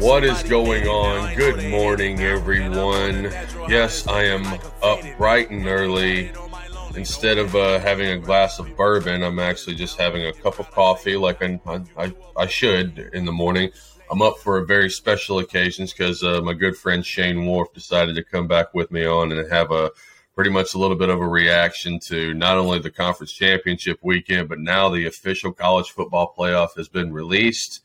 What is going on? Good morning, everyone. Yes, I am up bright and early. Instead of uh, having a glass of bourbon, I'm actually just having a cup of coffee, like I, I, I should in the morning. I'm up for a very special occasions because uh, my good friend Shane Warf decided to come back with me on and have a pretty much a little bit of a reaction to not only the conference championship weekend, but now the official college football playoff has been released.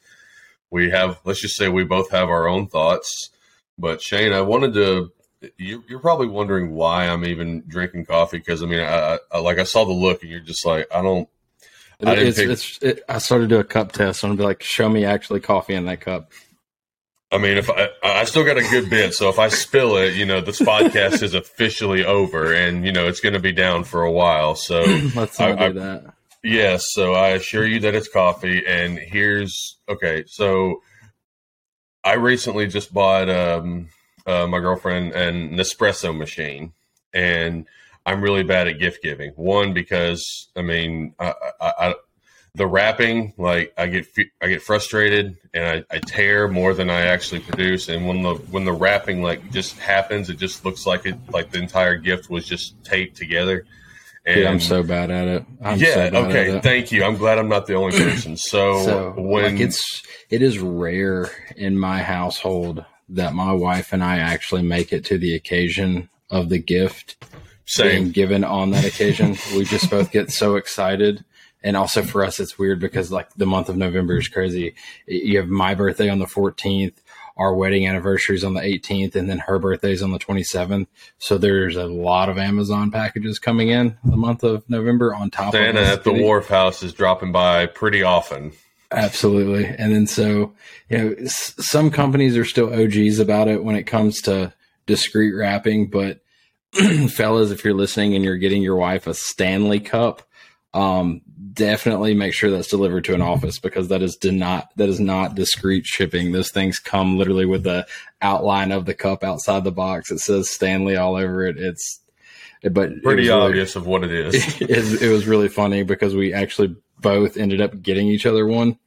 We have, let's just say, we both have our own thoughts. But Shane, I wanted to. You're probably wondering why I'm even drinking coffee because I mean, I, I like I saw the look and you're just like, I don't. I, it's, pick, it's, it, I started to do a cup test. I'm gonna be like, show me actually coffee in that cup. I mean, if I, I still got a good bit, so if I spill it, you know, this podcast is officially over, and you know it's going to be down for a while. So let's not I, do that. Yes, so I assure you that it's coffee, and here's okay. So I recently just bought um, uh, my girlfriend an Nespresso machine, and I'm really bad at gift giving. One because I mean, I, I, I the wrapping like i get i get frustrated and I, I, tear more than i actually produce and when the when the wrapping like just happens it just looks like it like the entire gift was just taped together and Dude, i'm so bad at it. I'm yeah so okay thank you. I'm glad i'm not the only person. So, so when like it's it is rare in my household that my wife and i actually make it to the occasion of the gift Same. being given on that occasion. We just both get so excited. And also for us it's weird because like the month of november is crazy. You have my birthday on the 14th our wedding anniversary is on the 18th and then her birthday is on the 27th so there's a lot of amazon packages coming in the month of november on top Santa of at the Warf house is dropping by pretty often. Absolutely. And then so you know s- some companies are still og's about it when it comes to discreet wrapping but fellas if you're listening and you're getting your wife a stanley cup um, definitely make sure that's delivered to an office because that is not that is not discreet shipping. Those things come literally with the outline of the cup outside the box. It says Stanley all over it. It's but pretty obvious really, of what it is. it, it was really funny because we actually both ended up getting each other one.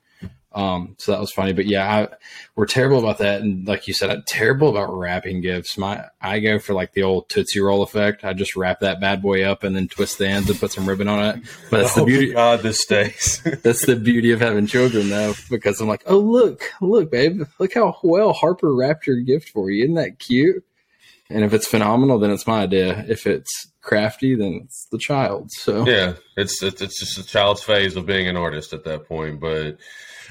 Um, so that was funny, but yeah, I, we're terrible about that. And like you said, I'm terrible about wrapping gifts. My, I go for like the old Tootsie Roll effect. I just wrap that bad boy up and then twist the ends and put some ribbon on it. But that's oh the beauty. God, this stays. that's the beauty of having children though, because I'm like, oh, look, look, babe, look how well Harper wrapped your gift for you. Isn't that cute? And if it's phenomenal, then it's my idea. If it's crafty, then it's the child. So yeah, it's, it's, it's just a child's phase of being an artist at that point. But,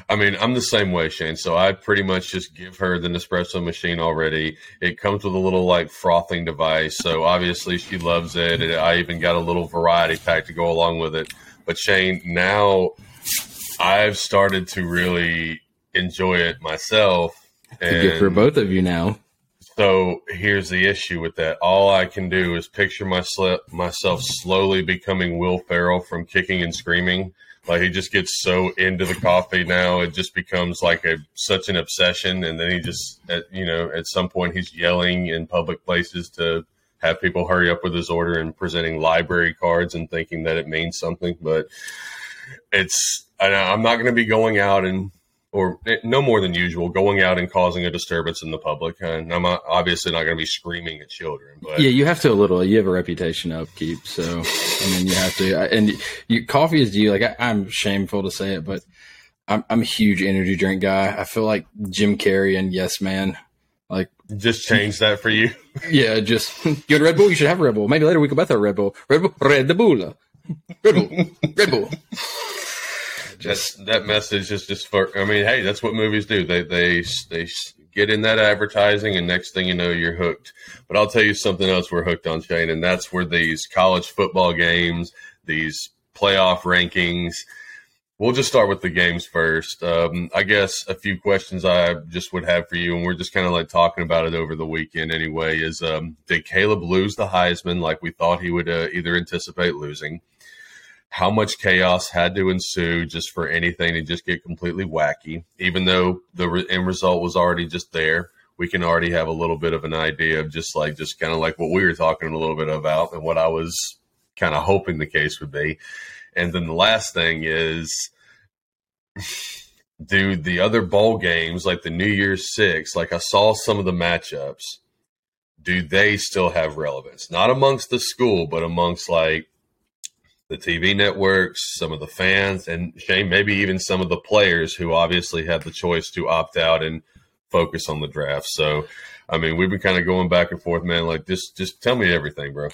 I mean, I'm the same way, Shane. So I pretty much just give her the Nespresso machine already. It comes with a little like frothing device. So obviously she loves it. And I even got a little variety pack to go along with it. But Shane, now I've started to really enjoy it myself. And good for both of you now. So here's the issue with that. All I can do is picture myself myself slowly becoming Will Ferrell from Kicking and Screaming like he just gets so into the coffee now, it just becomes like a such an obsession. And then he just, at, you know, at some point he's yelling in public places to have people hurry up with his order and presenting library cards and thinking that it means something. But it's, I'm not going to be going out and or eh, no more than usual, going out and causing a disturbance in the public. And I'm obviously not going to be screaming at children. But yeah, you have to a little. You have a reputation to upkeep, so I mean, you have to. And you, coffee is you. Like I, am shameful to say it, but I'm, I'm a huge energy drink guy. I feel like Jim Carrey and Yes Man. Like just change that for you. yeah, just you had Red Bull. You should have Red Bull. Maybe later we can both that Red Bull. Red Bull. Red Bull. Red Bull. Red Bull just that message is just for. I mean, hey, that's what movies do. They they they get in that advertising, and next thing you know, you're hooked. But I'll tell you something else we're hooked on, Shane, and that's where these college football games, these playoff rankings. We'll just start with the games first. Um, I guess a few questions I just would have for you, and we're just kind of like talking about it over the weekend anyway. Is um, did Caleb lose the Heisman like we thought he would uh, either anticipate losing? How much chaos had to ensue just for anything to just get completely wacky. Even though the end result was already just there, we can already have a little bit of an idea of just like just kind of like what we were talking a little bit about and what I was kind of hoping the case would be. And then the last thing is do the other bowl games like the New Year's Six, like I saw some of the matchups, do they still have relevance? Not amongst the school, but amongst like the TV networks, some of the fans, and Shane, maybe even some of the players who obviously had the choice to opt out and focus on the draft. So, I mean, we've been kind of going back and forth, man. Like, just just tell me everything, bro.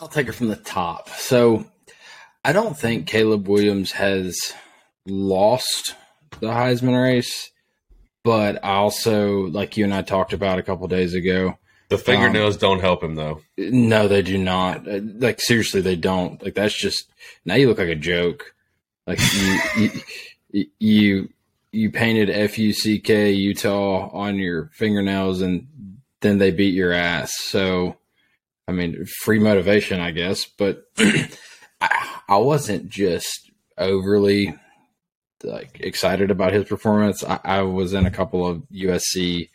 I'll take it from the top. So, I don't think Caleb Williams has lost the Heisman race, but I also, like you and I talked about a couple days ago, the fingernails um, don't help him though. No, they do not. Uh, like seriously, they don't. Like that's just now you look like a joke. Like you, you, you, you painted F U C K Utah on your fingernails, and then they beat your ass. So, I mean, free motivation, I guess. But I, I wasn't just overly like excited about his performance. I, I was in a couple of USC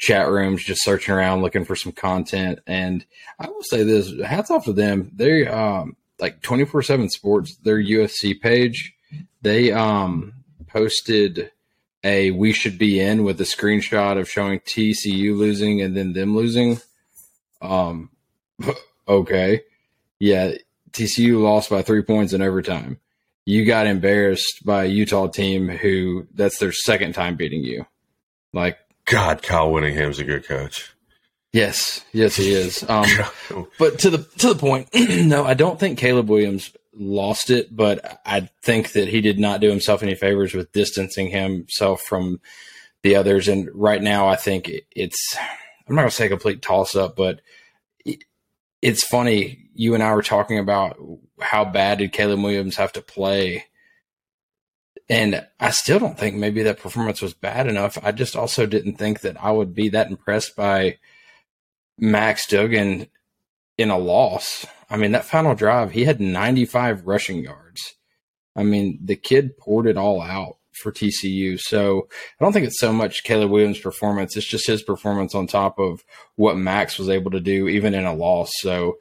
chat rooms, just searching around looking for some content. And I will say this: hats off to them. They um, like twenty four seven Sports, their USC page. They um, posted a "We should be in" with a screenshot of showing TCU losing and then them losing. Um, okay, yeah, TCU lost by three points in overtime. You got embarrassed by a Utah team who that's their second time beating you. Like God, Kyle Whittingham's a good coach. Yes, yes, he is. Um, but to the to the point, no, I don't think Caleb Williams lost it, but I think that he did not do himself any favors with distancing himself from the others. And right now, I think it's I'm not going to say a complete toss up, but it's funny. You and I were talking about how bad did Caleb Williams have to play and I still don't think maybe that performance was bad enough. I just also didn't think that I would be that impressed by Max Duggan in a loss. I mean, that final drive, he had 95 rushing yards. I mean, the kid poured it all out for TCU. So I don't think it's so much Caleb Williams' performance. It's just his performance on top of what Max was able to do, even in a loss. So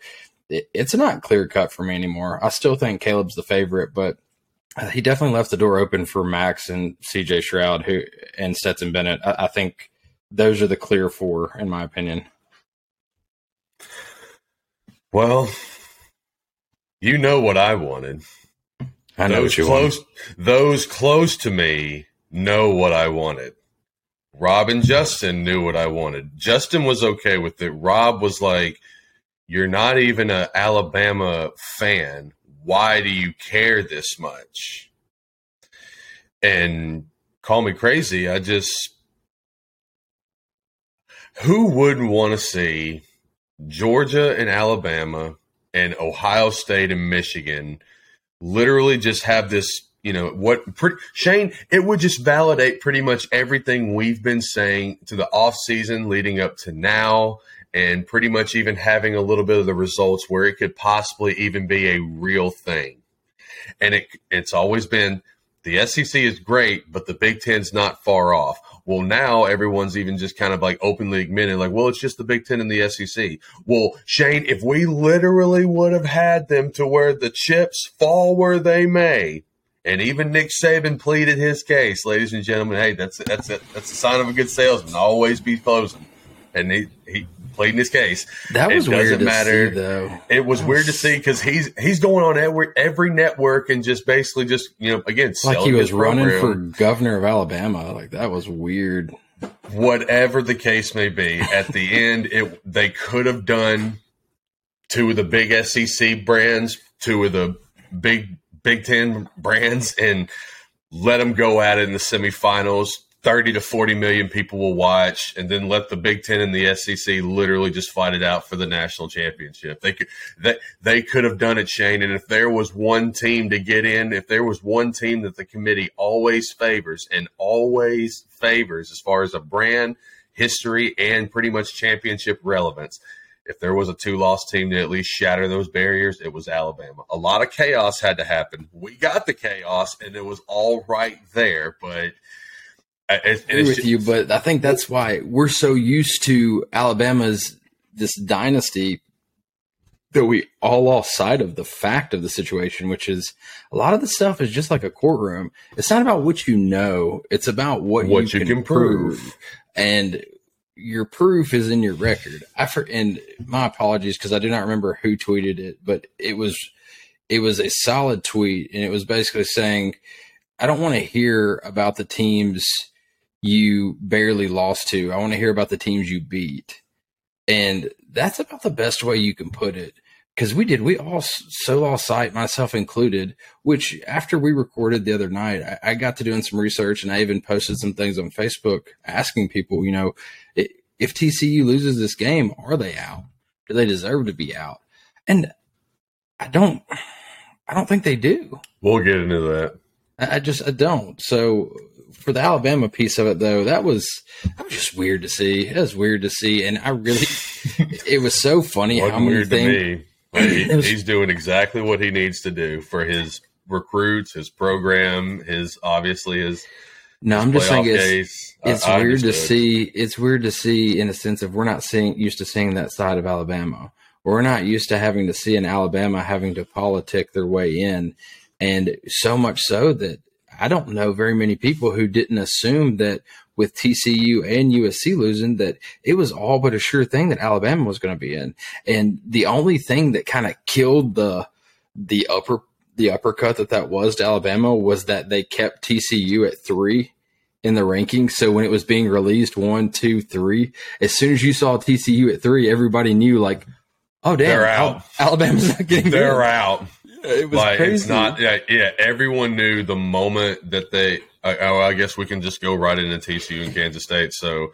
it's not clear cut for me anymore. I still think Caleb's the favorite, but Uh, he definitely left the door open for Max and CJ Stroud who and Stetson Bennett. I, I, think those are the clear four, in my opinion. Well, you know what I wanted. I know those what you close, want. Those close to me know what I wanted. Rob and Justin knew what I wanted. Justin was okay with it. Rob was like, "You're not even an Alabama fan why do you care this much? And call me crazy. I just, who wouldn't want to see Georgia and Alabama and Ohio State and Michigan literally just have this, you know, what pretty, Shane, it would just validate pretty much everything we've been saying to the off season leading up to now and pretty much even having a little bit of the results where it could possibly even be a real thing. And it it's always been the SEC is great, but the Big Ten's not far off. Well, now everyone's even just kind of like openly admitting, like, well, it's just the Big Ten and the SEC. Well, Shane, if we literally would have had them to where the chips fall where they may, and even Nick Saban pleaded his case, ladies and gentlemen, hey, that's that's a, that's a sign of a good salesman. Always be closing. And he, he pleading his case. That was it weird matter. See, though. It was, was weird to see because he's he's going on every every network and just basically just you know again like he was running for governor of Alabama. Like that was weird. Whatever the case may be, at the end, it they could have done two of the big SEC brands, two of the big Big Ten brands, and let them go at it in the semifinals 30 to 40 million people will watch and then let the Big 10 and the SEC literally just fight it out for the national championship. They could they, they could have done it Shane and if there was one team to get in, if there was one team that the committee always favors and always favors as far as a brand, history and pretty much championship relevance, if there was a two loss team to at least shatter those barriers, it was Alabama. A lot of chaos had to happen. We got the chaos and it was all right there, but I agree with just, you, but I think that's why we're so used to Alabama's this dynasty that we all lost sight of the fact of the situation, which is a lot of the stuff is just like a courtroom. It's not about what you know; it's about what, What you, you can, can prove. prove. and your proof is in your record. I for, and my apologies because I do not remember who tweeted it, but it was it was a solid tweet, and it was basically saying, "I don't want to hear about the teams you barely lost to. I want to hear about the teams you beat." And that's about the best way you can put it. Because we did, we all so lost sight, myself included. Which after we recorded the other night, I, I got to doing some research, and I even posted some things on Facebook asking people, you know, if TCU loses this game, are they out? Do they deserve to be out? And I don't, I don't think they do. We'll get into that. I, I just, I don't. So for the Alabama piece of it, though, that was that was just weird to see. It was weird to see, and I really, it was so funny how Wasn't many weird to things. me. Like, he- was- he's doing exactly what he needs to do for his recruits, his program, his obviously his, No, his I'm just saying playoff it's case. I- it's I weird to see. It's weird to see in a sense of we're not seeing used to seeing that side of Alabama. We're not used to having to see an Alabama having to politic their way in, and so much so that I don't know very many people who didn't assume that with TCU and USC losing that it was all but a sure thing that Alabama was going to be in. And the only thing that kind of killed the the upper the uppercut that that was to Alabama was that they kept TCU at three in the rankings. So when it was being released one, two, three, as soon as you saw TCU at three, everybody knew like, oh damn, They're Al- out. Alabama's not getting They're in. out. It was like crazy. it's not yeah, yeah everyone knew the moment that they I, I guess we can just go right into TCU and Kansas State so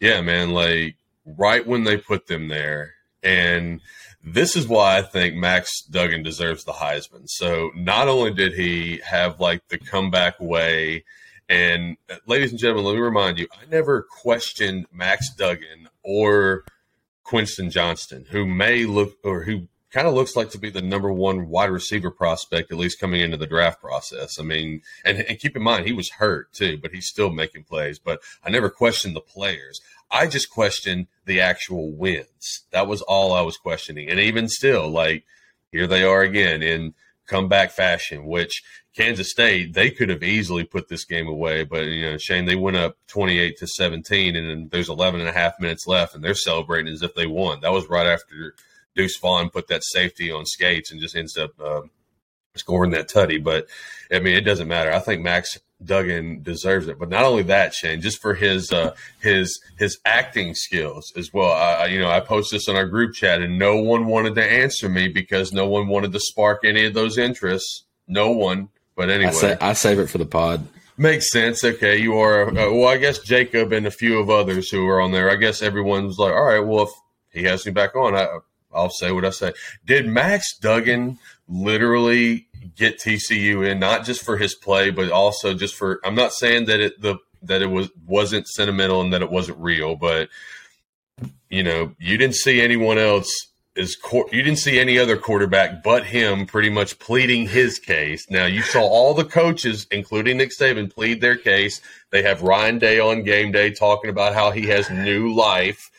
yeah man like right when they put them there and this is why I think Max Duggan deserves the Heisman so not only did he have like the comeback way and ladies and gentlemen let me remind you I never questioned Max Duggan or Quentin Johnston who may look or who kind of looks like to be the number one wide receiver prospect, at least coming into the draft process. I mean, and, and keep in mind, he was hurt too, but he's still making plays. But I never questioned the players. I just questioned the actual wins. That was all I was questioning. And even still, like, here they are again in comeback fashion, which Kansas State, they could have easily put this game away. But, you know, Shane, they went up 28 to 17, and there's 11 and a half minutes left, and they're celebrating as if they won. That was right after Deuce Vaughn put that safety on skates and just ends up uh, scoring that tutty. But I mean, it doesn't matter. I think Max Duggan deserves it. But not only that, Shane, just for his uh, his his acting skills as well. I, you know, I posted this on our group chat, and no one wanted to answer me because no one wanted to spark any of those interests. No one. But anyway, I, say, I save it for the pod. Makes sense. Okay, you are. Uh, well, I guess Jacob and a few of others who are on there. I guess everyone's like, all right, well, if he has me back on, I, I'll say what I say. Did Max Duggan literally get TCU in, not just for his play, but also just for? I'm not saying that it the that it was wasn't sentimental and that it wasn't real, but you know, you didn't see anyone else is you didn't see any other quarterback but him pretty much pleading his case. Now you saw all the coaches, including Nick Saban, plead their case. They have Ryan Day on game day talking about how he has new life,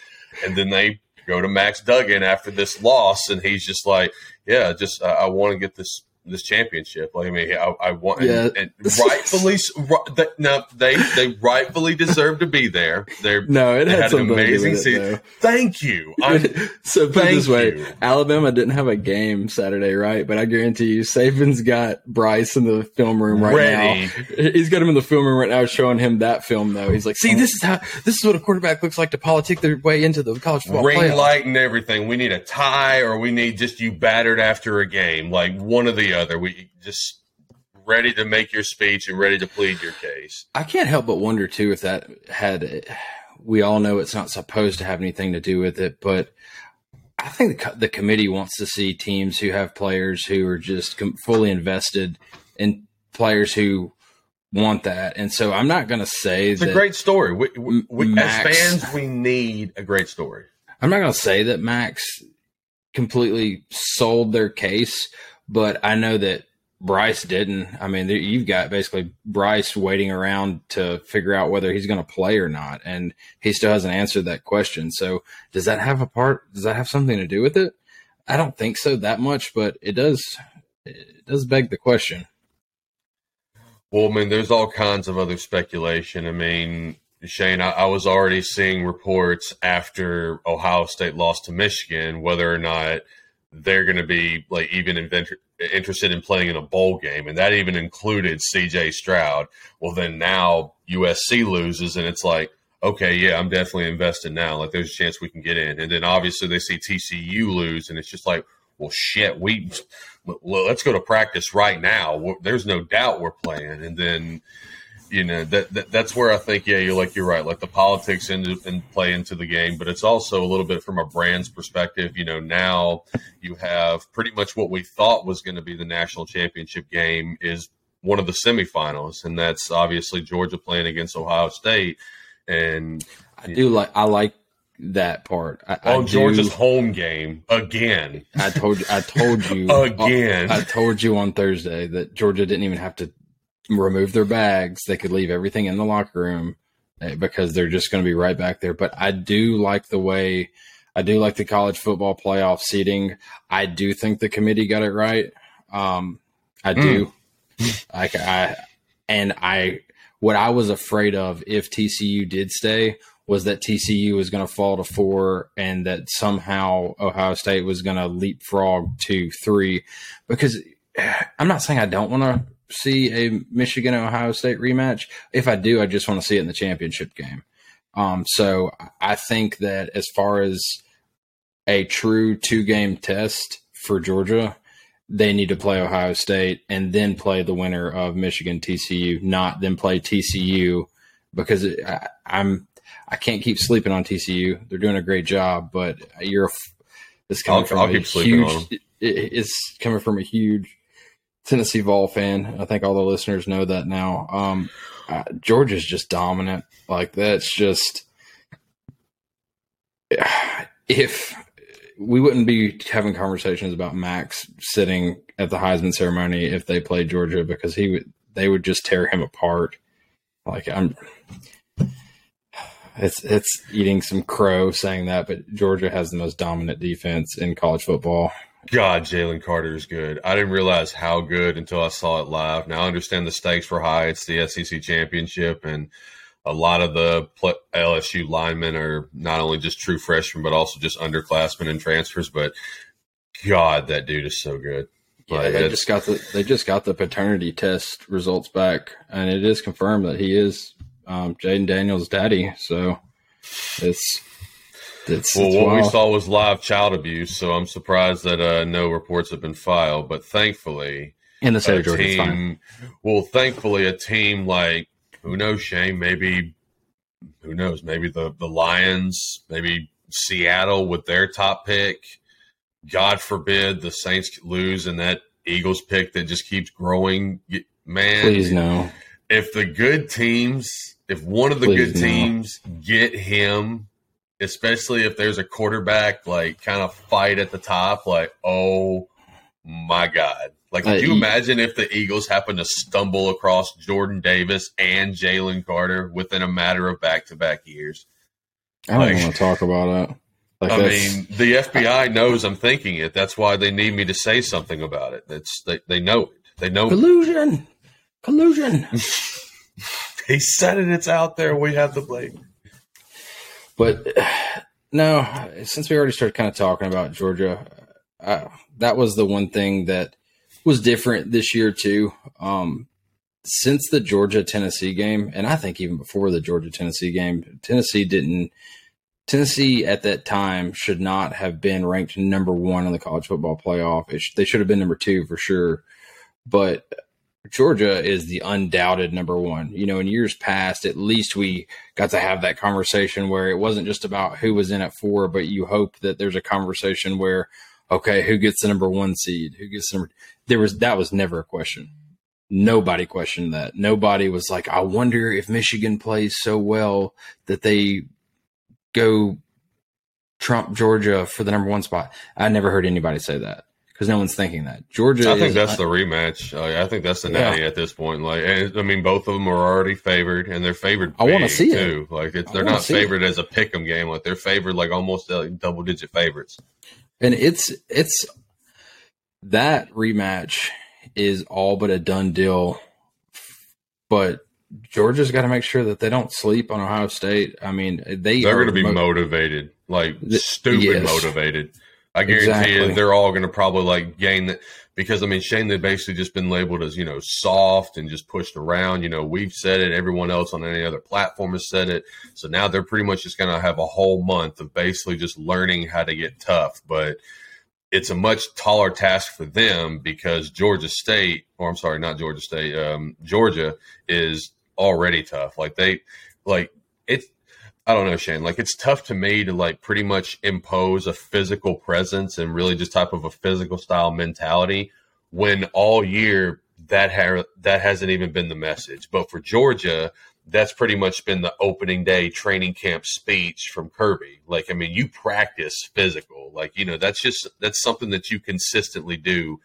and then they go to Max Duggan after this loss, and he's just like, "Yeah, just I, I want to get this." This championship, like I mean, I, I want, Yeah. and, and rightfully, s- ri- th- no, they they rightfully deserve to be there. They're No, it they had, had an amazing season. it, Thank you. I'm, so put this way: you. Alabama didn't have a game Saturday, right? But I guarantee you, Saban's got Bryce in the film room right Ready. now. He's got him in the film room right now, showing him that film. Though he's like, "See, oh. this is how this is what a quarterback looks like to politic their way into the college football ring playoff." light and everything. We need a tie, or we need just you battered after a game, like one of the other. We just ready to make your speech and ready to plead your case. I can't help but wonder too if that had. We all know it's not supposed to have anything to do with it, but I think the, the committee wants to see teams who have players who are just com- fully invested in players who want that. And so I'm not going to say It's that a great story. We, we, we, as fans, we need a great story. I'm not going to say that Max completely sold their case, but I know that Bryce didn't. I mean, you've got basically Bryce waiting around to figure out whether he's going to play or not, and he still hasn't answered that question. So, does that have a part? Does that have something to do with it? I don't think so that much, but it does it does beg the question. Well, I mean, there's all kinds of other speculation. I mean, Shane, I, I was already seeing reports after Ohio State lost to Michigan whether or not they're going to be like even invent- interested in playing in a bowl game, and that even included C.J. Stroud. Well, then now USC loses, and it's like, okay, yeah, I'm definitely invested now. Like, there's a chance we can get in, and then obviously they see TCU lose, and it's just like, well, shit, we let's go to practice right now. There's no doubt we're playing, and then you know that, that, that's where I think yeah you're like you're right like the politics into and play into the game but it's also a little bit from a brand's perspective you know now you have pretty much what we thought was going to be the national championship game is one of the semifinals and that's obviously Georgia playing against Ohio State and I do like I like that part. I, oh, I Georgia's do, home game again. I told you. I told you again. I told you on Thursday that Georgia didn't even have to remove their bags. They could leave everything in the locker room eh, because they're just going to be right back there. But I do like the way I do like the college football playoff seating. I do think the committee got it right. Um, I do. Mm. I, I and I what I was afraid of if TCU did stay was that TCU was going to fall to four and that somehow Ohio State was going to leapfrog to three because eh, I'm not saying I don't want to see a Michigan Ohio State rematch. If I do, I just want to see it in the championship game. Um, so I think that as far as a true two game test for Georgia, they need to play Ohio State and then play the winner of Michigan TCU, not then play TCU because I, I'm I can't keep sleeping on TCU. They're doing a great job, but you're this coming I'll, from I'll a huge. It, it's coming from a huge Tennessee Vol fan. I think all the listeners know that now. Um, uh, Georgia's just dominant. Like that's just if we wouldn't be having conversations about Max sitting at the Heisman ceremony if they played Georgia because he would they would just tear him apart. Like I'm it's it's eating some crow saying that, but Georgia has the most dominant defense in college football. God, Jalen Carter is good. I didn't realize how good until I saw it live. Now I understand the stakes were high. It's the SEC championship, and a lot of the LSU linemen are not only just true freshmen, but also just underclassmen and transfers. But God, that dude is so good. Yeah, like, they just got the they just got the paternity test results back, and it is confirmed that he is um, Jayden Daniels' daddy. So it's it's, well, it's what wild. we saw was live child abuse, so I'm surprised that uh, no reports have been filed. But thankfully, in the state of Georgia, team, well, thankfully, a team like who knows, Shane, maybe who knows, maybe the the Lions, maybe Seattle with their top pick. God forbid the Saints lose and that Eagles pick that just keeps growing. Man, please no. If the good teams, if one of the please good no. teams get him especially if there's a quarterback like kind of fight at the top. Like, oh my god! Like, could uh, you imagine if the Eagles happen to stumble across Jordan Davis and Jalen Carter within a matter of back-to-back years? I don't like, want to talk about it. Like I mean, the FBI knows I'm thinking it. That's why they need me to say something about it. That's they, they know it. They know collusion, collusion. he said it. It's out there. We have the blame. But no, since we already started kind of talking about Georgia, uh, that was the one thing that was different this year too. Um, since the Georgia Tennessee game, and I think even before the Georgia Tennessee game, Tennessee didn't. Tennessee at that time should not have been ranked number one in the college football playoff. Sh- they should have been number two for sure. But Georgia is the undoubted number one. You know, in years past, at least we got to have that conversation where it wasn't just about who was in at four, but you hope that there's a conversation where, okay, who gets the number one seed? Who gets the number? There was that was never a question. Nobody questioned that. Nobody was like, I wonder if Michigan plays so well that they go trump Georgia for the number one spot. I never heard anybody say that because no one's thinking that. Georgia. I think that's the rematch. Uh, I think that's the natty yeah. at this point. Like, and, I mean, both of them are already favored, and they're favored. I want to see too. it. Like, they're not favored it. as a pick'em game. Like, they're favored like almost uh, double digit favorites. and it's it's that rematch is all but a done deal. But Georgia's got to make sure that they don't sleep on Ohio State. I mean, they they're going to be mo- motivated, like stupid yes. motivated. I guarantee exactly. you, they're all going to probably like gain that because I mean, Shane, they've basically just been labeled as you know soft and just pushed around. You know, we've said it. Everyone else on any other platform has said it. So now they're pretty much just going to have a whole month of basically just learning how to get tough. But it's a much taller task for them because Georgia State, or I'm sorry, not Georgia State, um, Georgia is already tough. Like they, like I don't know, Shane. Like it's tough to me to like pretty much impose a physical presence and really just type of a physical style mentality when all year that ha- that hasn't even been the message. But for Georgia, that's pretty much been the opening day training camp speech from Kirby. Like, I mean, you practice physical. Like, you know, that's just that's something that you consistently do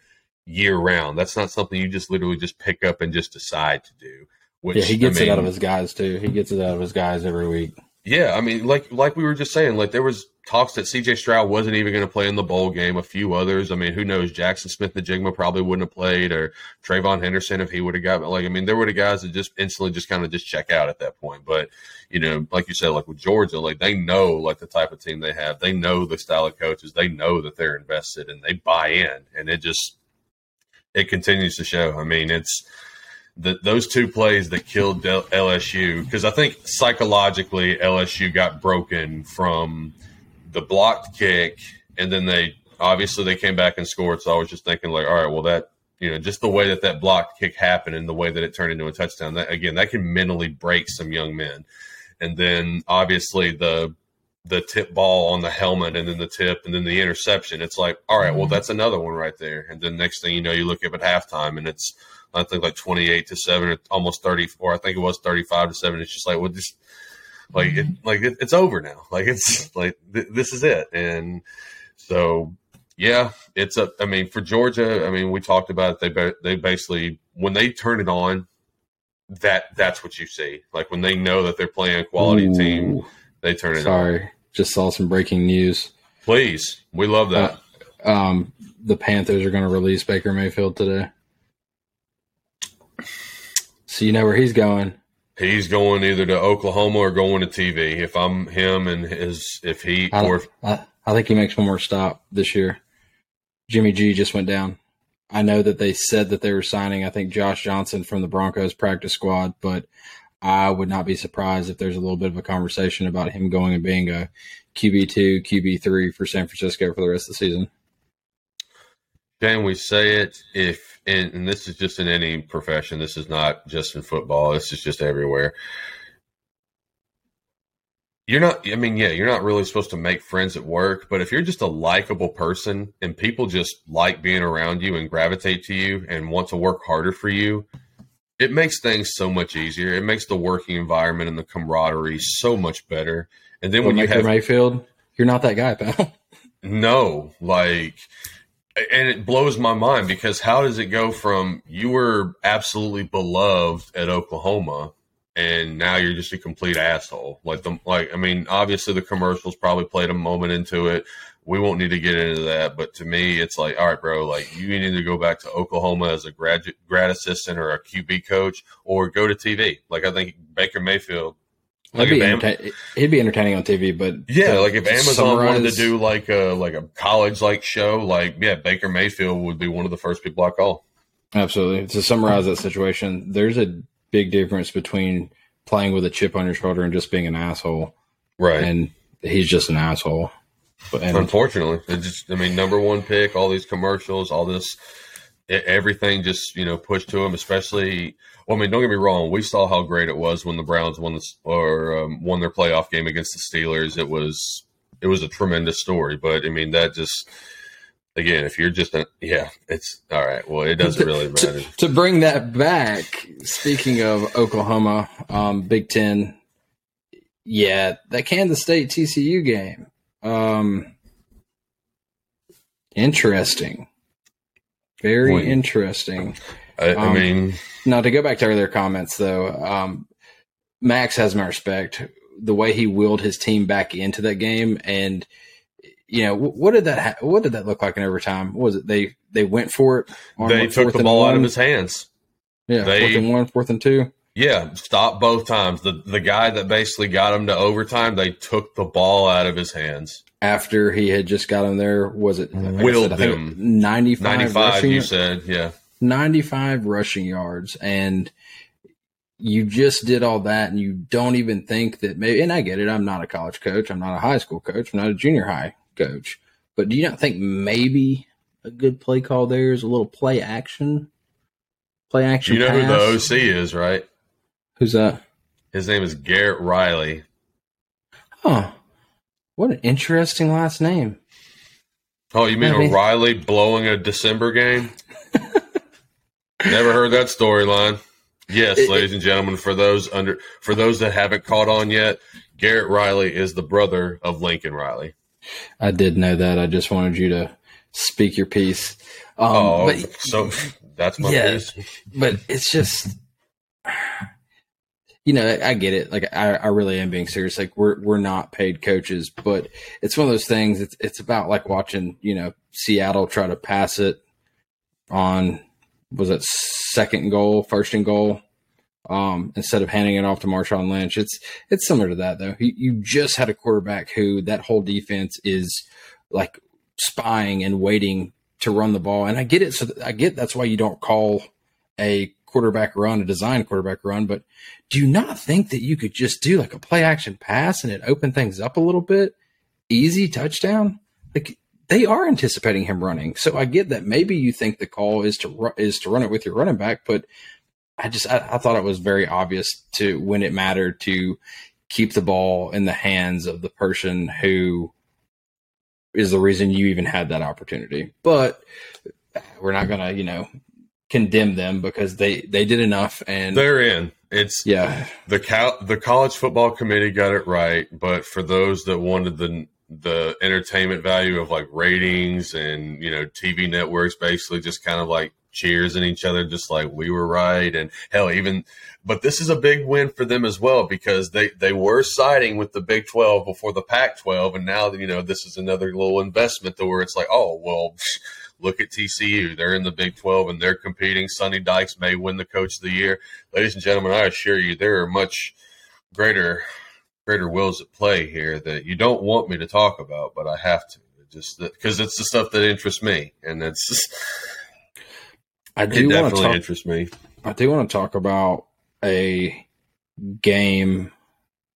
year round. That's not something you just literally just pick up and just decide to do. Which, yeah, he gets I mean, it out of his guys too. He gets it out of his guys every week. Yeah, I mean, like like we were just saying, like there was talks that C.J. Stroud wasn't even going to play in the bowl game. A few others, I mean, who knows? Jackson Smith-Njigba probably wouldn't have played, or TreVeyon Henderson if he would have got. Like, I mean, there were the guys that just instantly just kind of just check out at that point. But you know, like you said, like with Georgia, like they know like the type of team they have. They know the style of coaches. They know that they're invested and they buy in, and it just it continues to show. I mean, it's the, those two plays that killed LSU because I think psychologically LSU got broken from the blocked kick and then they obviously they came back and scored. So I was just thinking like, all right, well that you know just the way that that blocked kick happened and the way that it turned into a touchdown. That again, that can mentally break some young men. And then obviously the the tip ball on the helmet and then the tip and then the interception. It's like, all right, well mm-hmm. that's another one right there. And then next thing you know, you look up at halftime and it's I think like 28 to 7 almost 34. I think it was 35 to 7 it's just like well just like it like it, it's over now. Like it's like th- this is it. And so yeah it's a I mean for Georgia I mean we talked about it. They ba- they basically when they turn it on that that's what you see. Like when they know that they're playing a quality Ooh, team they turn it sorry on. just saw some breaking news. Please we love that. Uh, um the Panthers are going to release Baker Mayfield today so you know where he's going. He's going either to Oklahoma or going to TV. If I'm him and his, if he I, or if, I, I think he makes one more stop this year. Jimmy G just went down. I know that they said that they were signing. I think Josh Johnson from the Broncos practice squad, but I would not be surprised if there's a little bit of a conversation about him going and being a QB two, QB three for San Francisco for the rest of the season. Can we say it if, and, and this is just in any profession, this is not just in football, this is just everywhere. You're not, I mean, yeah, you're not really supposed to make friends at work, but if you're just a likable person and people just like being around you and gravitate to you and want to work harder for you, it makes things so much easier. It makes the working environment and the camaraderie so much better. And then when you have Mayfield, you're not that guy, pal. no, like and it blows my mind because how does it go from you were absolutely beloved at Oklahoma and now you're just a complete asshole? Like the like I mean, obviously the commercials probably played a moment into it. We won't need to get into that, but to me, it's like, all right, bro, like you need to go back to Oklahoma as a graduate grad assistant or a QB coach, or go to TV. Like I think Baker Mayfield like be Am- he'd be entertaining on TV, but yeah, like if Amazon wanted to do like a like a college like show, like yeah, Baker Mayfield would be one of the first people I call. Absolutely. To summarize that situation, there's a big difference between playing with a chip on your shoulder and just being an asshole. Right. And he's just an asshole. But and, unfortunately, it just I mean, number one pick, all these commercials, all this everything just you know pushed to him. Especially, well, I mean, don't get me wrong. We saw how great it was when the Browns won this or um, won their playoff game against the Steelers. It was it was a tremendous story. But I mean, that just again, if you're just a yeah, it's all right. Well, it doesn't really matter. to, to bring that back, speaking of Oklahoma, um, Big Ten, yeah, that Kansas State TCU game. Um, interesting. Very Point. interesting. I, I um, mean, now to go back to earlier comments, though, um, Max has my respect. The way he willed his team back into that game, and you know, what did that ha- what did that look like in overtime? What was it they they went for it? they took the ball out of his hands. Yeah, they- fourth and one, fourth and two. Yeah, stop both times. The the guy that basically got him to overtime, they took the ball out of his hands. After he had just got him there, was it like I Willed said, I them. ninety five 95, you said. Yeah. 95 rushing yards and you just did all that and you don't even think that maybe and I get it I'm not a college coach I'm not a high school coach I'm not a junior high coach but do you not think maybe a good play call there is a little play action play action You know who the OC is, right? who's that His name is Garrett Riley. oh what an interesting last name Oh, you mean- O'Reilly blowing a December game? Never heard that storyline. Yes, It- ladies and gentlemen, for those under for those that haven't caught on yet, Garrett Riley is the brother of Lincoln Riley. I did know that I just wanted you to speak your piece um, oh, but so that's my Yeah. piece. but it's just you know i get it like I, I really am being serious like we're we're not paid coaches but it's one of those things it's it's about like watching you know seattle try to pass it on was it second goal first and goal um instead of handing it off to marshawn lynch it's it's similar to that though you, you just had a quarterback who that whole defense is like spying and waiting to run the ball and i get it so i get that's why you don't call a quarterback run, a design quarterback run, but do you not think that you could just do like a play action pass and it open things up a little bit? Easy touchdown. Like they are anticipating him running, so I get that. Maybe you think the call is to ru- is to run it with your running back, but I just I, I thought it was very obvious to when it mattered to keep the ball in the hands of the person who is the reason you even had that opportunity. But we're not gonna, you know, condemn them because they they did enough and They're in. It's yeah the cal- the college football committee got it right, but for those that wanted the the entertainment value of like ratings and you know TV networks, basically just kind of like cheersing each other, just like we were right, and hell, even. But this is a big win for them as well because they they were siding with the Big Twelve before the Pac twelve, and now you know this is another little investment to where it's like, oh well. Look at TCU. They're in the Big 12 and they're competing. Sonny Dykes may win the coach of the year. Ladies and gentlemen, I assure you there are much greater greater wills at play here that you don't want me to talk about, but I have to. Just because it's the stuff that interests me, and it's just, I do want to talk interests me. I do want to talk about a game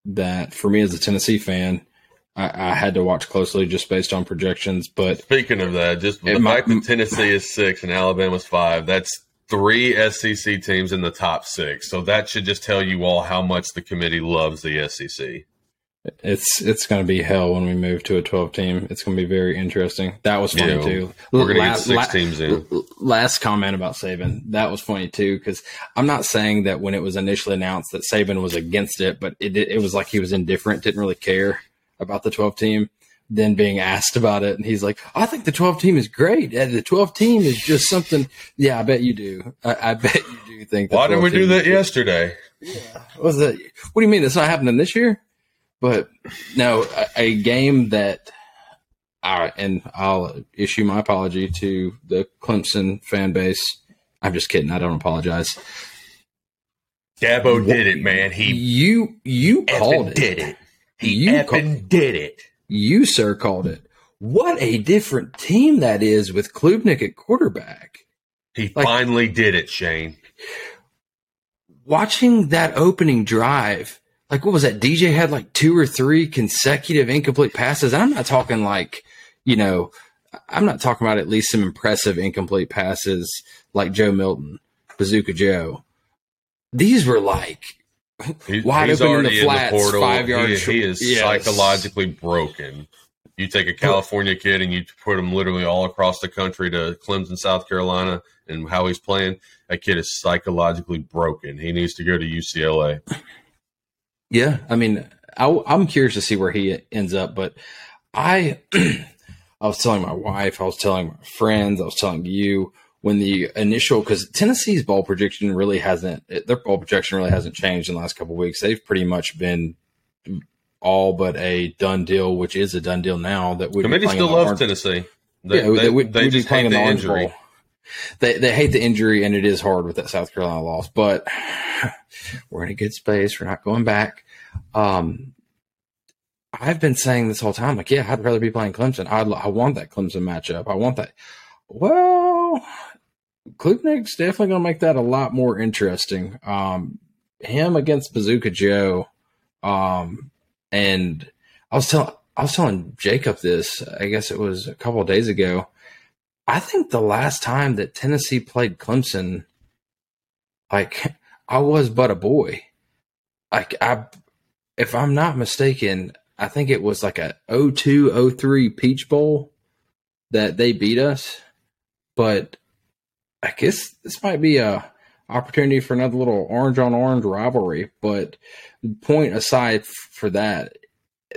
that for me as a Tennessee fan I, I had to watch closely just based on projections but Speaking of that, just the fact that Tennessee is six and Alabama's five, that's three SEC teams in the top six. So that should just tell you all how much the committee loves the SEC. it's it's going to be hell when we move to a 12 team it's going to be very interesting that was funny Yeah, too We're going to get six la- teams in. last comment about Saban. That was funny too, because I'm not saying that when it was initially announced that Saban was against it, but it it was like he was indifferent, didn't really care about the 12 team. Then being asked about it, and he's like, "I think the 12 team is great. The 12 team is just something." Yeah, I bet you do. I, I bet you do think. Why did 12 we do that yesterday? What was that? What do you mean it's not happening this year? But no, a, a game that. All right, and I'll issue my apology to the Clemson fan base. I'm just kidding. I don't apologize. Dabo did it, man. He You you called it. did it. He You effing did it. You sir called it. What a different team that is with Klubnik at quarterback. He Like- finally did it, Shane. watching that opening drive, like what was that? DJ had like two or three consecutive incomplete passes. I'm not talking like, you know, I'm not talking about at least some impressive incomplete passes like Joe Milton, Bazooka Joe. These were like He, Wide he's open in the already in the, portal. five yard he, he is Yes. psychologically broken. You take a California kid and you put him literally all across the country to Clemson, South Carolina, and how he's playing. That kid is psychologically broken. He needs to go to UCLA. Yeah, I mean, I, am curious to see where he ends up, but I, I was telling my wife, I was telling my friends, I was telling you when the initial because Tennessee's ball projection really hasn't their ball projection really hasn't changed in the last couple of weeks. They've pretty much been all but a done deal, which is a done deal now. That would committee still loves Tennessee. They, yeah, they, they, would, they just in the injury. Bowl. They they hate the injury, and it is hard with that South Carolina loss. But we're in a good space. We're not going back. Um, I've been saying this whole time, like, yeah, I'd rather be playing Clemson. I I want that Clemson matchup. I want that. Well, Klubnik's definitely going to make that a lot more interesting. Um, him against Bazooka Joe, um, and I was telling I was telling Jacob this. I guess it was a couple days ago. I think the last time that Tennessee played Clemson, like I was but a boy. Like I, if I'm not mistaken, I think it was like a 0203 Peach Bowl that they beat us. But I guess this might be a opportunity for another little orange on orange rivalry. But point aside for that,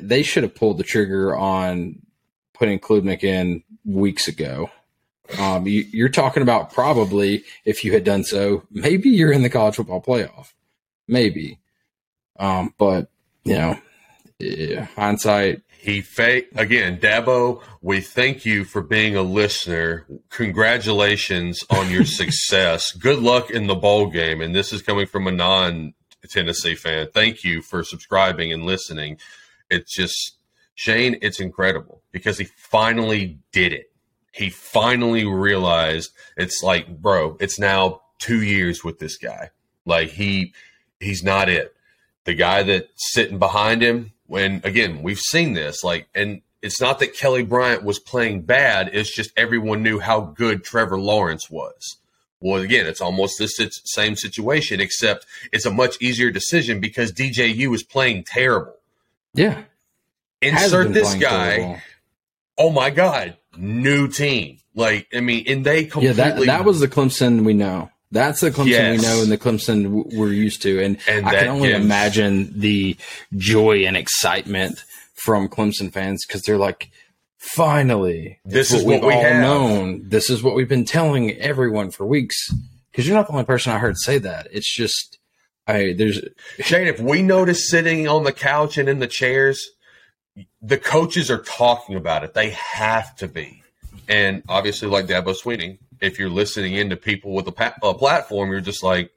they should have pulled the trigger on putting Klubnik in weeks ago. Um, you, are talking about probably if you had done so, maybe you're in the college football playoff, maybe. Um, but you know, yeah, hindsight. He fake again, Dabo. We thank you for being a listener. Congratulations on your success. Good luck in the bowl game. And this is coming from a non Tennessee fan. Thank you for subscribing and listening. It's just Shane. It's incredible because he finally did it he finally realized it's like, bro, it's now two years with this guy. Like he he's not it. The guy that's sitting behind him, when again, we've seen this, like, and it's not that Kelly Bryant was playing bad, it's just everyone knew how good Trevor Lawrence was. Well, again, it's almost this same situation, except it's a much easier decision because DJU is playing terrible. Yeah. Insert this guy. Terrible. Oh my God new team. Like, I mean, and they completely. Yeah, that, that was the Clemson we know. That's the Clemson yes. we know and the Clemson we're used to. And, and I can only gives... imagine the joy and excitement from Clemson fans because they're like, finally, this is what, what we all have. known. This is what we've been telling everyone for weeks. Because you're not the only person I heard say that. It's just, I there's Shane. If we notice sitting on the couch and in the chairs, the coaches are talking about it. They have to be. And obviously, like Dabo Swinney, if you're listening into people with a, pa- a, platform, you're just like,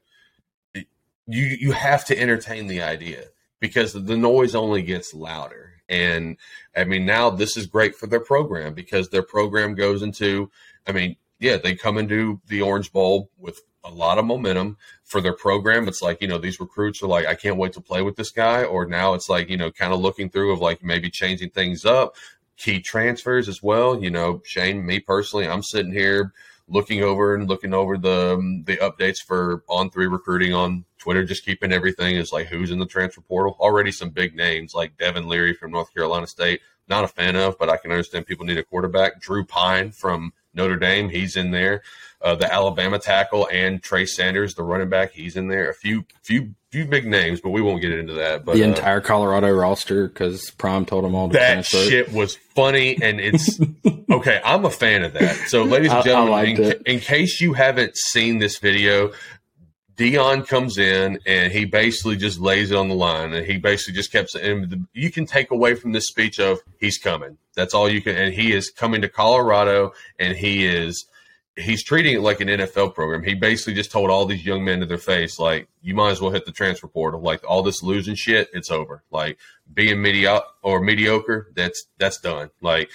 you you have to entertain the idea because the noise only gets louder. And I mean, now this is great for their program because their program goes into, I mean, yeah, they come into the Orange Bowl with a lot of momentum for their program. It's like, you know, these recruits are like, I can't wait to play with this guy. Or now it's like, you know, kind of looking through of like maybe changing things up, key transfers as well. You know, Shane, me personally, I'm sitting here looking over and looking over the um, the updates for on three recruiting on Twitter, just keeping everything is like who's in the transfer portal. Already some big names like Devin Leary from North Carolina State. Not a fan of, but I can understand people need a quarterback. Drew Pyne from Notre Dame, he's in there uh, the Alabama tackle, and Trey Sanders, the running back. He's in there. A few, few, few big names, but we won't get into that. But the uh, entire Colorado roster because Prime told them all to that shit was funny, and it's okay. I'm a fan of that. So, ladies and gentlemen, in, in case you haven't seen this video, Deion comes in and he basically just lays it on the line, and he basically just kept saying, "You can take away from this speech of he's coming. That's all you can." And he is coming to Colorado, and he is he's treating it like an NFL program. He basically just told all these young men to their face, like, you might as well hit the transfer portal. Like all this losing shit, it's over. Like being mediocre or mediocre, that's that's done. Like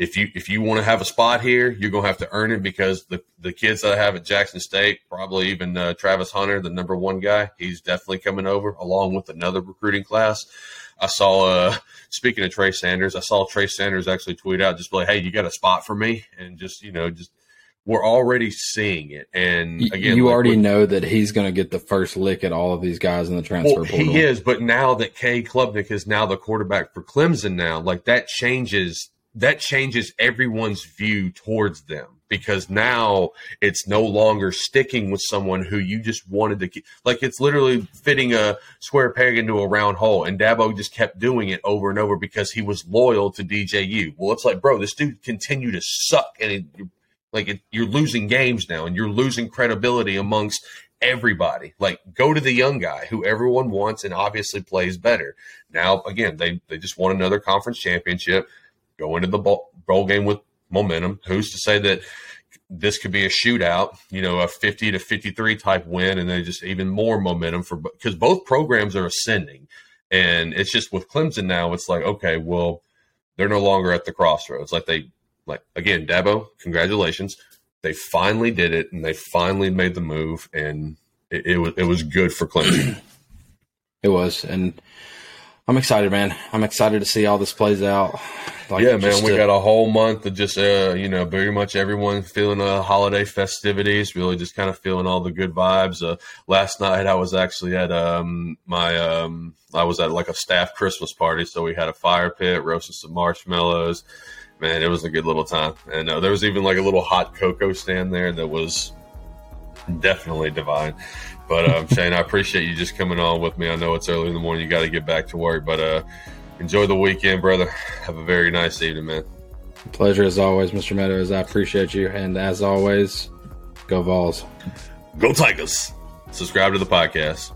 if you if you want to have a spot here, you're gonna have to earn it because the the kids that I have at Jackson State, probably even uh, Travis Hunter, the number one guy, he's definitely coming over along with another recruiting class. I saw, uh, speaking of Trey Sanders, I saw Trey Sanders actually tweet out just like, "Hey, you got a spot for me?" And just you know, just we're already seeing it. And again, you like already with, know that he's going to get the first lick at all of these guys in the transfer well, portal. He is, but now that Cade Klubnik is now the quarterback for Clemson, now like that changes that changes everyone's view towards them because now it's no longer sticking with someone who you just wanted to keep. Like it's literally fitting a square peg into a round hole. And Dabo just kept doing it over and over because he was loyal to DJU. Well, it's like, bro, this dude continued to suck and it, like it, you're losing games now, and you're losing credibility amongst everybody. Like go to the young guy who everyone wants and obviously plays better. Now again, they they just won another conference championship. Go into the bowl, game with momentum. Who's to say that this could be a shootout, you know, a 50 to 53 type win, and then just even more momentum for because both programs are ascending. And it's just with Clemson now, it's like, okay, well, they're no longer at the crossroads. Like they, like, again, Dabo, congratulations. They finally did it and they finally made the move, and it, it was, it was good for Clemson. it was. And I'm excited, man. I'm excited to see how this plays out. Like yeah, man, we to, got a whole month of just uh, you know, very much everyone feeling uh holiday festivities, really just kind of feeling all the good vibes. Uh, last night I was actually at um my um I was at like a staff Christmas party, so we had a fire pit, roasted some marshmallows. Man, it was a good little time, and uh, there was even like a little hot cocoa stand there that was definitely divine. But um, Shane, I appreciate you just coming on with me. I know it's early in the morning; you got to get back to work, but uh enjoy the weekend, brother. Have a very nice evening, man. Pleasure as always, Mr. Meadows. I appreciate you. And as always, go Vols. Go Tigers. Subscribe to the podcast.